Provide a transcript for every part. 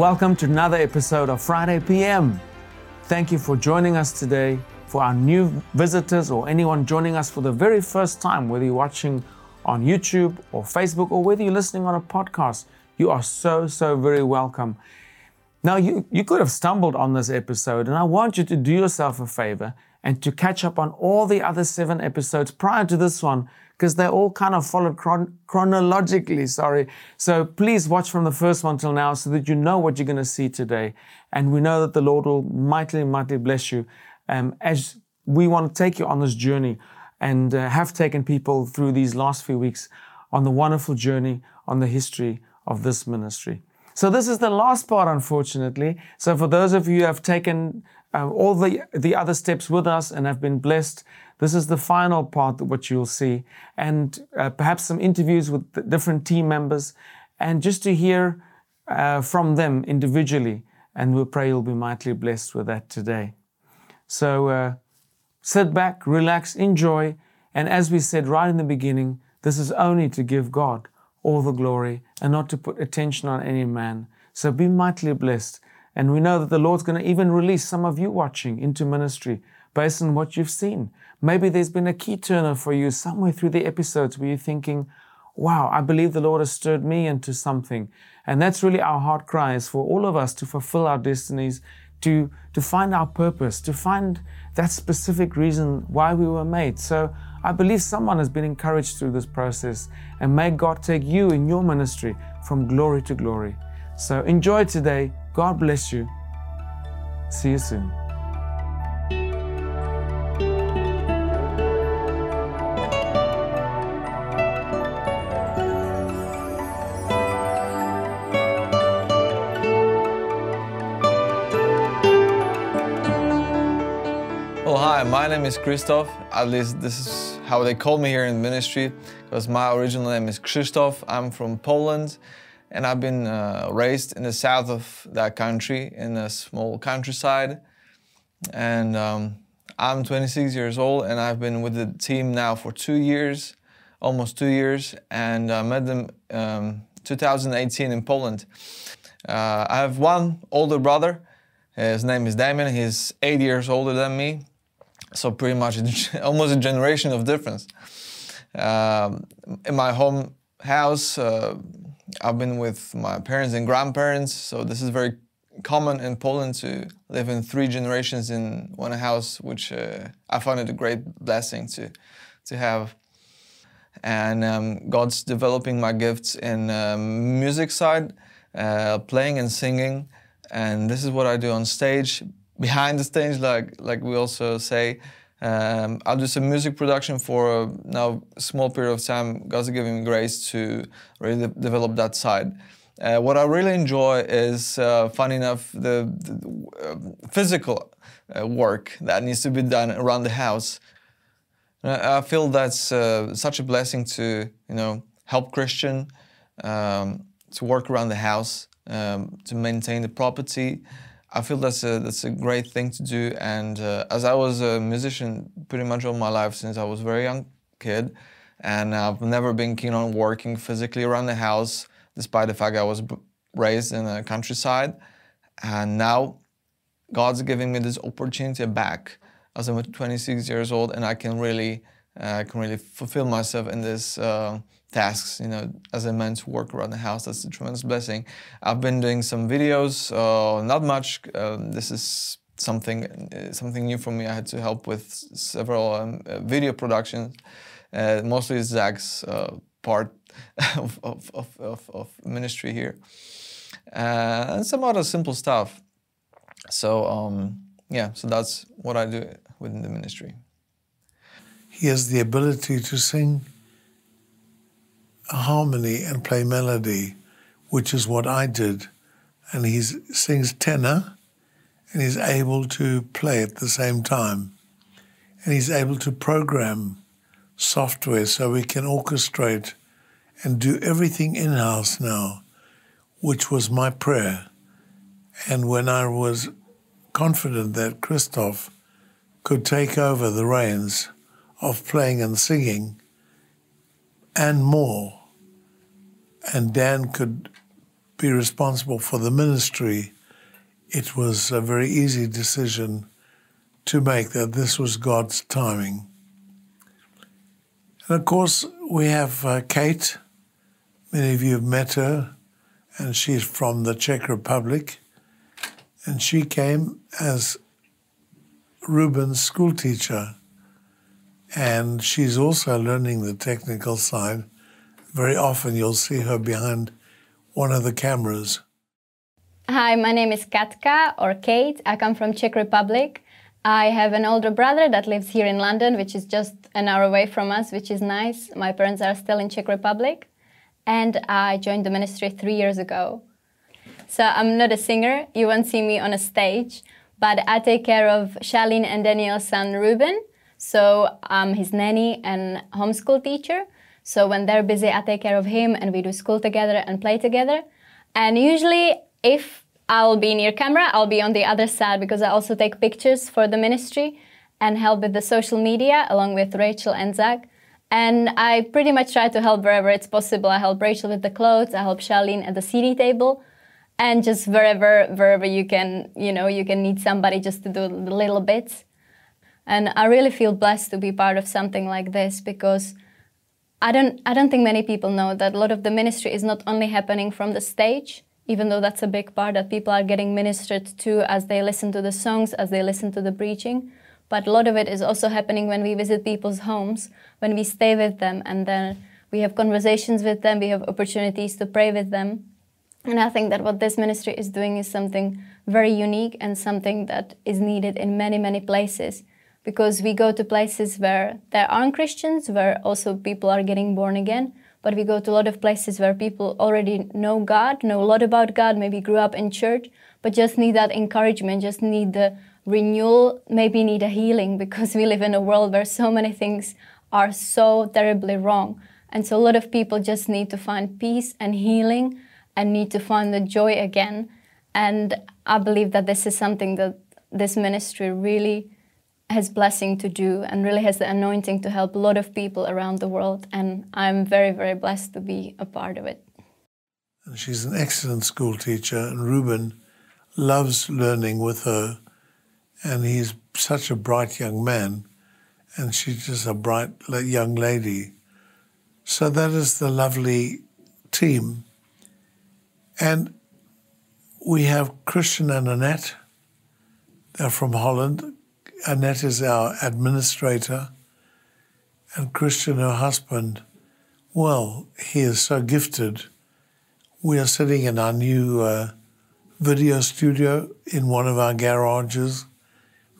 welcome to another episode of Friday PM. Thank you for joining us today. For our new visitors or anyone joining us for the very first time, whether you're watching on YouTube or Facebook or whether you're listening on a podcast, you are so, so very welcome. Now, you, you could have stumbled on this episode, and I want you to do yourself a favor and to catch up on all the other seven episodes prior to this one because they all kind of followed chron- chronologically, sorry. So please watch from the first one till now so that you know what you're going to see today. And we know that the Lord will mightily, mightily bless you um, as we want to take you on this journey and uh, have taken people through these last few weeks on the wonderful journey on the history of this ministry. So this is the last part, unfortunately. So for those of you who have taken uh, all the, the other steps with us and have been blessed, this is the final part that what you'll see, and uh, perhaps some interviews with different team members, and just to hear uh, from them individually. And we pray you'll be mightily blessed with that today. So uh, sit back, relax, enjoy, and as we said right in the beginning, this is only to give God all the glory and not to put attention on any man. So be mightily blessed. And we know that the Lord's going to even release some of you watching into ministry based on what you've seen. Maybe there's been a key turner for you somewhere through the episodes where you're thinking, wow, I believe the Lord has stirred me into something. And that's really our heart cry is for all of us to fulfill our destinies, to, to find our purpose, to find that specific reason why we were made. So I believe someone has been encouraged through this process. And may God take you in your ministry from glory to glory. So enjoy today. God bless you. See you soon. Name is Christoph. At least this is how they call me here in ministry, because my original name is Krzysztof. I'm from Poland, and I've been uh, raised in the south of that country, in a small countryside. And um, I'm 26 years old, and I've been with the team now for two years, almost two years, and I met them um, 2018 in Poland. Uh, I have one older brother. His name is Damien. He's eight years older than me so pretty much almost a generation of difference. Um, in my home house, uh, I've been with my parents and grandparents, so this is very common in Poland to live in three generations in one house, which uh, I find it a great blessing to to have. And um, God's developing my gifts in um, music side, uh, playing and singing, and this is what I do on stage behind the stage, like like we also say. Um, I'll do some music production for a now small period of time. God's giving me grace to really de- develop that side. Uh, what I really enjoy is, uh, funny enough, the, the uh, physical uh, work that needs to be done around the house. I feel that's uh, such a blessing to you know help Christian um, to work around the house, um, to maintain the property. I feel that's a that's a great thing to do. And uh, as I was a musician pretty much all my life since I was a very young kid, and I've never been keen on working physically around the house, despite the fact I was raised in a countryside. And now, God's giving me this opportunity back as I'm 26 years old, and I can really uh, can really fulfill myself in this. Uh, tasks, you know, as a man to work around the house. That's a tremendous blessing. I've been doing some videos, uh, not much. Um, this is something uh, something new for me. I had to help with several um, uh, video productions, uh, mostly Zach's uh, part of, of, of, of, ministry here, uh, and some other simple stuff. So um, yeah, so that's what I do within the ministry. He has the ability to sing harmony and play melody, which is what I did. And he sings tenor and he's able to play at the same time. And he's able to program software so we can orchestrate and do everything in house now, which was my prayer. And when I was confident that Christoph could take over the reins of playing and singing and more, and Dan could be responsible for the ministry, it was a very easy decision to make that this was God's timing. And of course, we have uh, Kate. Many of you have met her, and she's from the Czech Republic. And she came as Ruben's school teacher. And she's also learning the technical side. Very often you'll see her behind one of the cameras. Hi, my name is Katka or Kate. I come from Czech Republic. I have an older brother that lives here in London, which is just an hour away from us, which is nice. My parents are still in Czech Republic. And I joined the ministry three years ago. So I'm not a singer. You won't see me on a stage, but I take care of Charlene and Daniel's son Ruben. So I'm his nanny and homeschool teacher. So when they're busy, I take care of him and we do school together and play together. And usually, if I'll be near camera, I'll be on the other side because I also take pictures for the ministry and help with the social media along with Rachel and Zach. And I pretty much try to help wherever it's possible. I help Rachel with the clothes, I help Charlene at the CD table, and just wherever wherever you can, you know, you can need somebody just to do the little bits. And I really feel blessed to be part of something like this because I don't I don't think many people know that a lot of the ministry is not only happening from the stage, even though that's a big part that people are getting ministered to as they listen to the songs, as they listen to the preaching. But a lot of it is also happening when we visit people's homes, when we stay with them, and then we have conversations with them, we have opportunities to pray with them. And I think that what this ministry is doing is something very unique and something that is needed in many, many places. Because we go to places where there aren't Christians, where also people are getting born again, but we go to a lot of places where people already know God, know a lot about God, maybe grew up in church, but just need that encouragement, just need the renewal, maybe need a healing because we live in a world where so many things are so terribly wrong. And so a lot of people just need to find peace and healing and need to find the joy again. And I believe that this is something that this ministry really has blessing to do and really has the anointing to help a lot of people around the world. And I'm very, very blessed to be a part of it. And she's an excellent school teacher, and Ruben loves learning with her and he's such a bright young man, and she's just a bright young lady. So that is the lovely team. And we have Christian and Annette. They're from Holland. Annette is our administrator, and Christian, her husband, well, he is so gifted. We are sitting in our new uh, video studio in one of our garages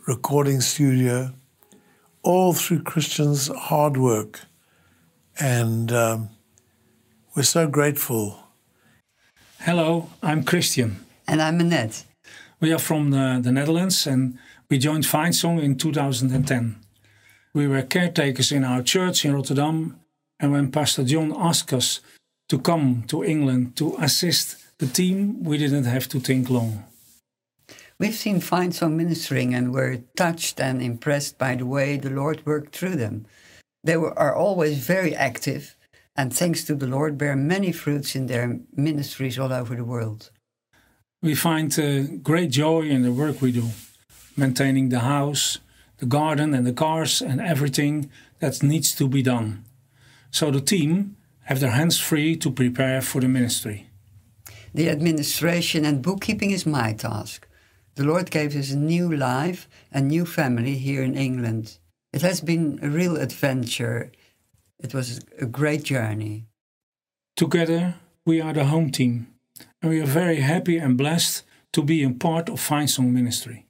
recording studio, all through Christian's hard work. And um, we're so grateful. Hello, I'm Christian. And I'm Annette. We are from the, the Netherlands and we joined Song in 2010. We were caretakers in our church in Rotterdam, and when Pastor John asked us to come to England to assist the team, we didn't have to think long. We've seen Song ministering and were touched and impressed by the way the Lord worked through them. They were, are always very active and thanks to the Lord bear many fruits in their ministries all over the world. We find uh, great joy in the work we do, maintaining the house, the garden and the cars and everything that needs to be done. So the team have their hands free to prepare for the ministry. The administration and bookkeeping is my task. The Lord gave us a new life and new family here in England. It has been a real adventure. It was a great journey. Together, we are the home team, and we are very happy and blessed to be a part of Vine Song Ministry.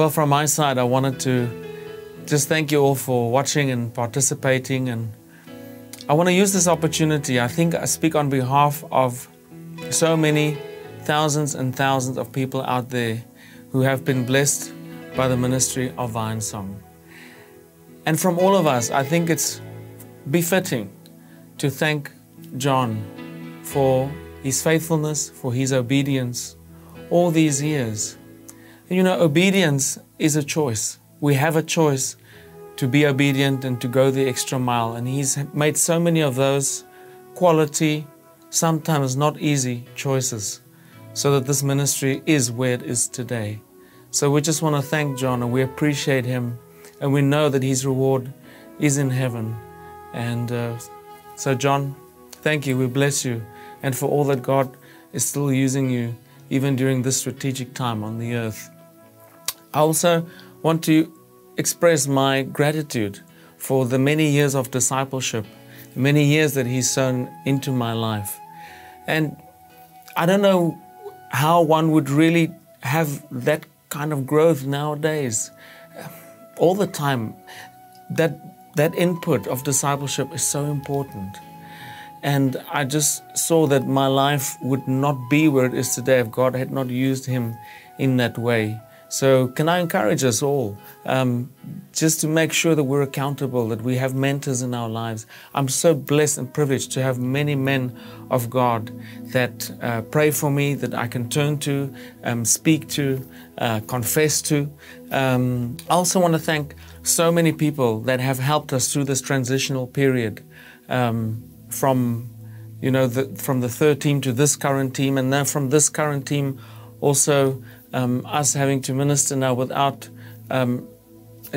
Well, from my side, I wanted to just thank you all for watching and participating. And I want to use this opportunity. I think I speak on behalf of so many thousands and thousands of people out there who have been blessed by the ministry of Vine Song. And from all of us, I think it's befitting to thank John for his faithfulness, for his obedience all these years. You know, obedience is a choice. We have a choice to be obedient and to go the extra mile. And he's made so many of those quality, sometimes not easy choices so that this ministry is where it is today. So we just want to thank John and we appreciate him and we know that his reward is in heaven. And uh, so, John, thank you. We bless you. And for all that God is still using you, even during this strategic time on the earth. I also want to express my gratitude for the many years of discipleship, many years that He's sown into my life. And I don't know how one would really have that kind of growth nowadays. All the time, that, that input of discipleship is so important. And I just saw that my life would not be where it is today if God had not used him in that way. So, can I encourage us all um, just to make sure that we're accountable, that we have mentors in our lives? I'm so blessed and privileged to have many men of God that uh, pray for me, that I can turn to, um, speak to, uh, confess to. Um, I also want to thank so many people that have helped us through this transitional period um, from you know the, from the third team to this current team, and then from this current team also um, us having to minister now without um,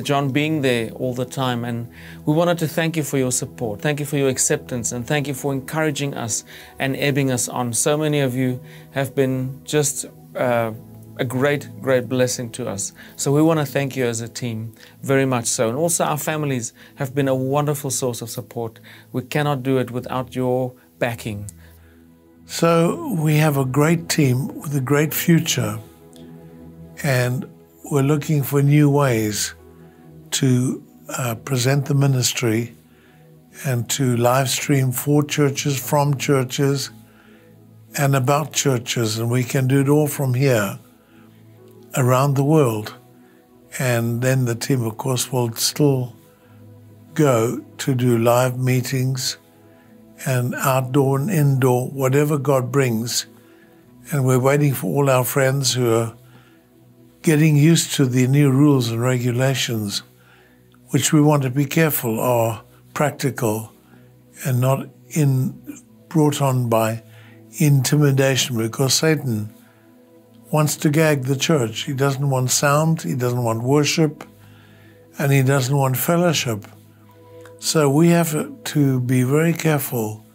John being there all the time. And we wanted to thank you for your support. Thank you for your acceptance and thank you for encouraging us and ebbing us on. So many of you have been just uh, a great, great blessing to us. So we want to thank you as a team, very much so. And also, our families have been a wonderful source of support. We cannot do it without your backing. So we have a great team with a great future and we're looking for new ways to uh, present the ministry and to live stream for churches, from churches, and about churches. And we can do it all from here around the world. And then the team, of course, will still go to do live meetings and outdoor and indoor, whatever God brings. And we're waiting for all our friends who are getting used to the new rules and regulations, which we want to be careful are practical and not in brought on by intimidation because Satan wants to gag the church. He doesn't want sound, he doesn't want worship, and he doesn't want fellowship. So we have to be very careful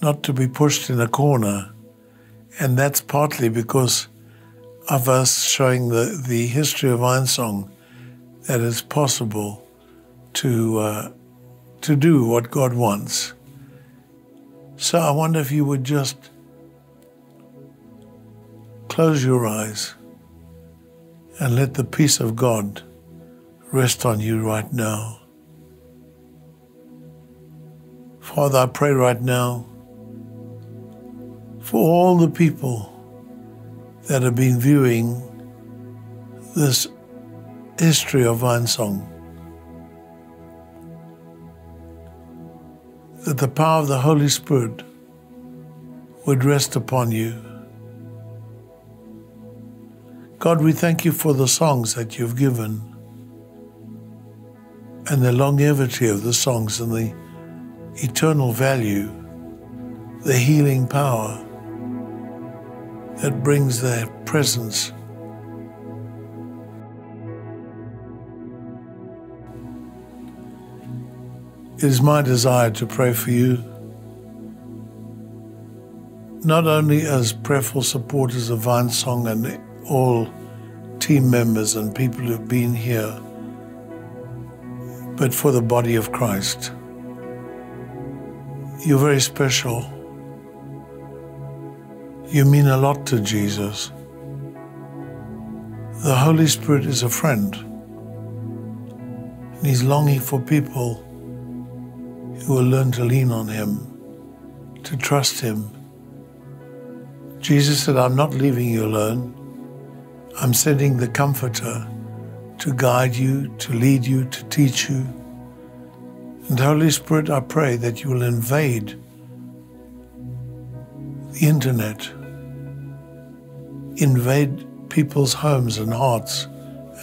not to be pushed in a corner. And that's partly because of us showing the, the history of Vinesong that it's possible to, uh, to do what God wants. So I wonder if you would just close your eyes and let the peace of God rest on you right now. Father, I pray right now for all the people that have been viewing this history of Vinesong. That the power of the Holy Spirit would rest upon you. God, we thank you for the songs that you've given and the longevity of the songs and the eternal value, the healing power that brings their presence. It is my desire to pray for you, not only as prayerful supporters of Vinesong and all team members and people who've been here, but for the body of Christ. You're very special. You mean a lot to Jesus. The Holy Spirit is a friend. And He's longing for people who will learn to lean on Him, to trust Him. Jesus said, I'm not leaving you alone. I'm sending the Comforter to guide you, to lead you, to teach you. And Holy Spirit, I pray that you will invade the internet, invade people's homes and hearts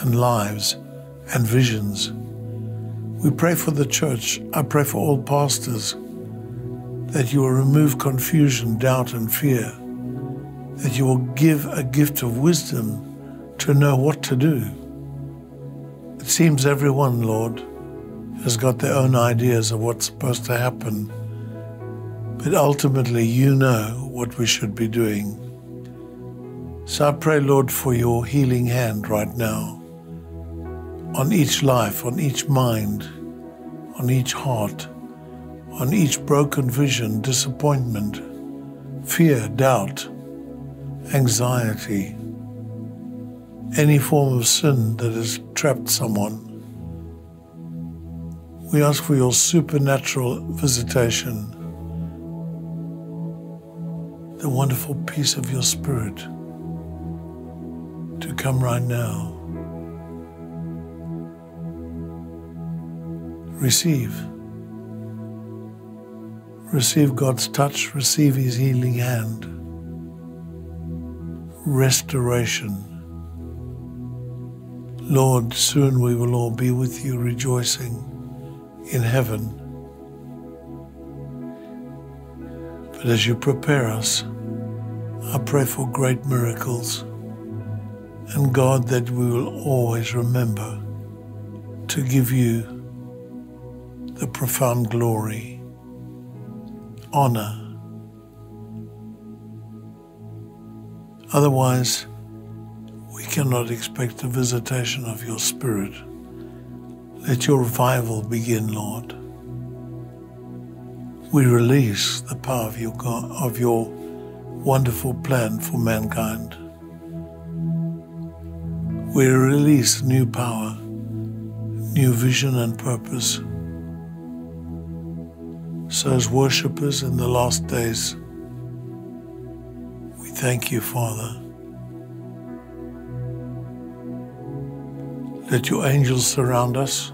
and lives and visions. We pray for the church. I pray for all pastors that you will remove confusion, doubt, and fear, that you will give a gift of wisdom to know what to do. It seems everyone, Lord, has got their own ideas of what's supposed to happen, but ultimately you know what we should be doing. So I pray, Lord, for your healing hand right now on each life, on each mind, on each heart, on each broken vision, disappointment, fear, doubt, anxiety, any form of sin that has trapped someone. We ask for your supernatural visitation, the wonderful peace of your Spirit to come right now. Receive. Receive God's touch, receive His healing hand. Restoration. Lord, soon we will all be with you rejoicing in heaven. But as you prepare us, I pray for great miracles. And God, that we will always remember to give you the profound glory, honor. Otherwise, we cannot expect the visitation of your Spirit. Let your revival begin, Lord. We release the power of your, God, of your wonderful plan for mankind. We release new power, new vision and purpose. So, as worshippers in the last days, we thank you, Father. Let your angels surround us.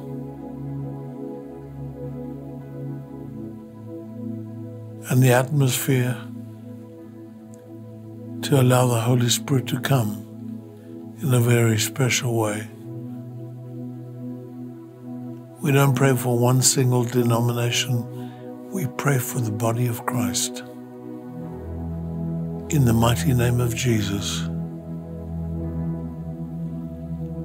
And the atmosphere to allow the Holy Spirit to come in a very special way. We don't pray for one single denomination, we pray for the body of Christ. In the mighty name of Jesus.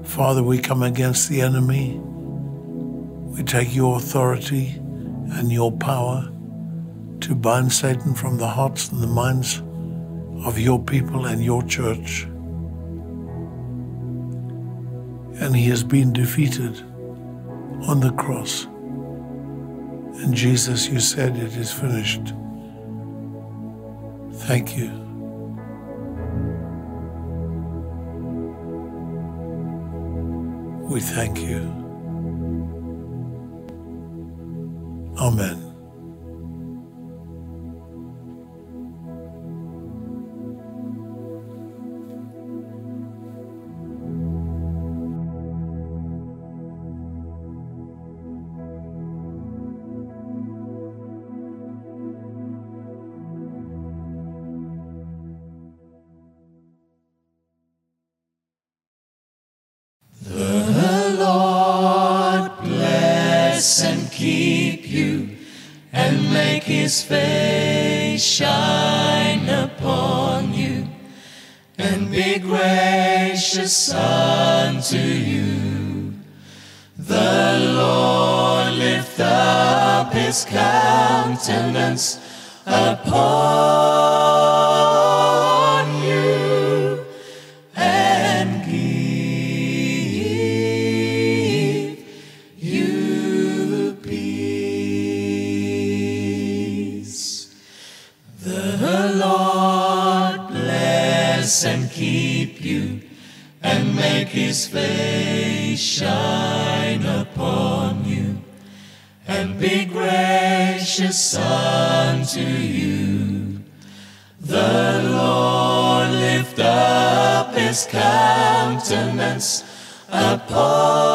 Father, we come against the enemy. We take your authority and your power to bind Satan from the hearts and the minds of your people and your church. And he has been defeated on the cross. And Jesus, you said it is finished. Thank you. We thank you. Amen. Up his countenance upon you and give you peace. The Lord bless and keep you and make make his face shine be gracious unto you. The Lord lift up his countenance upon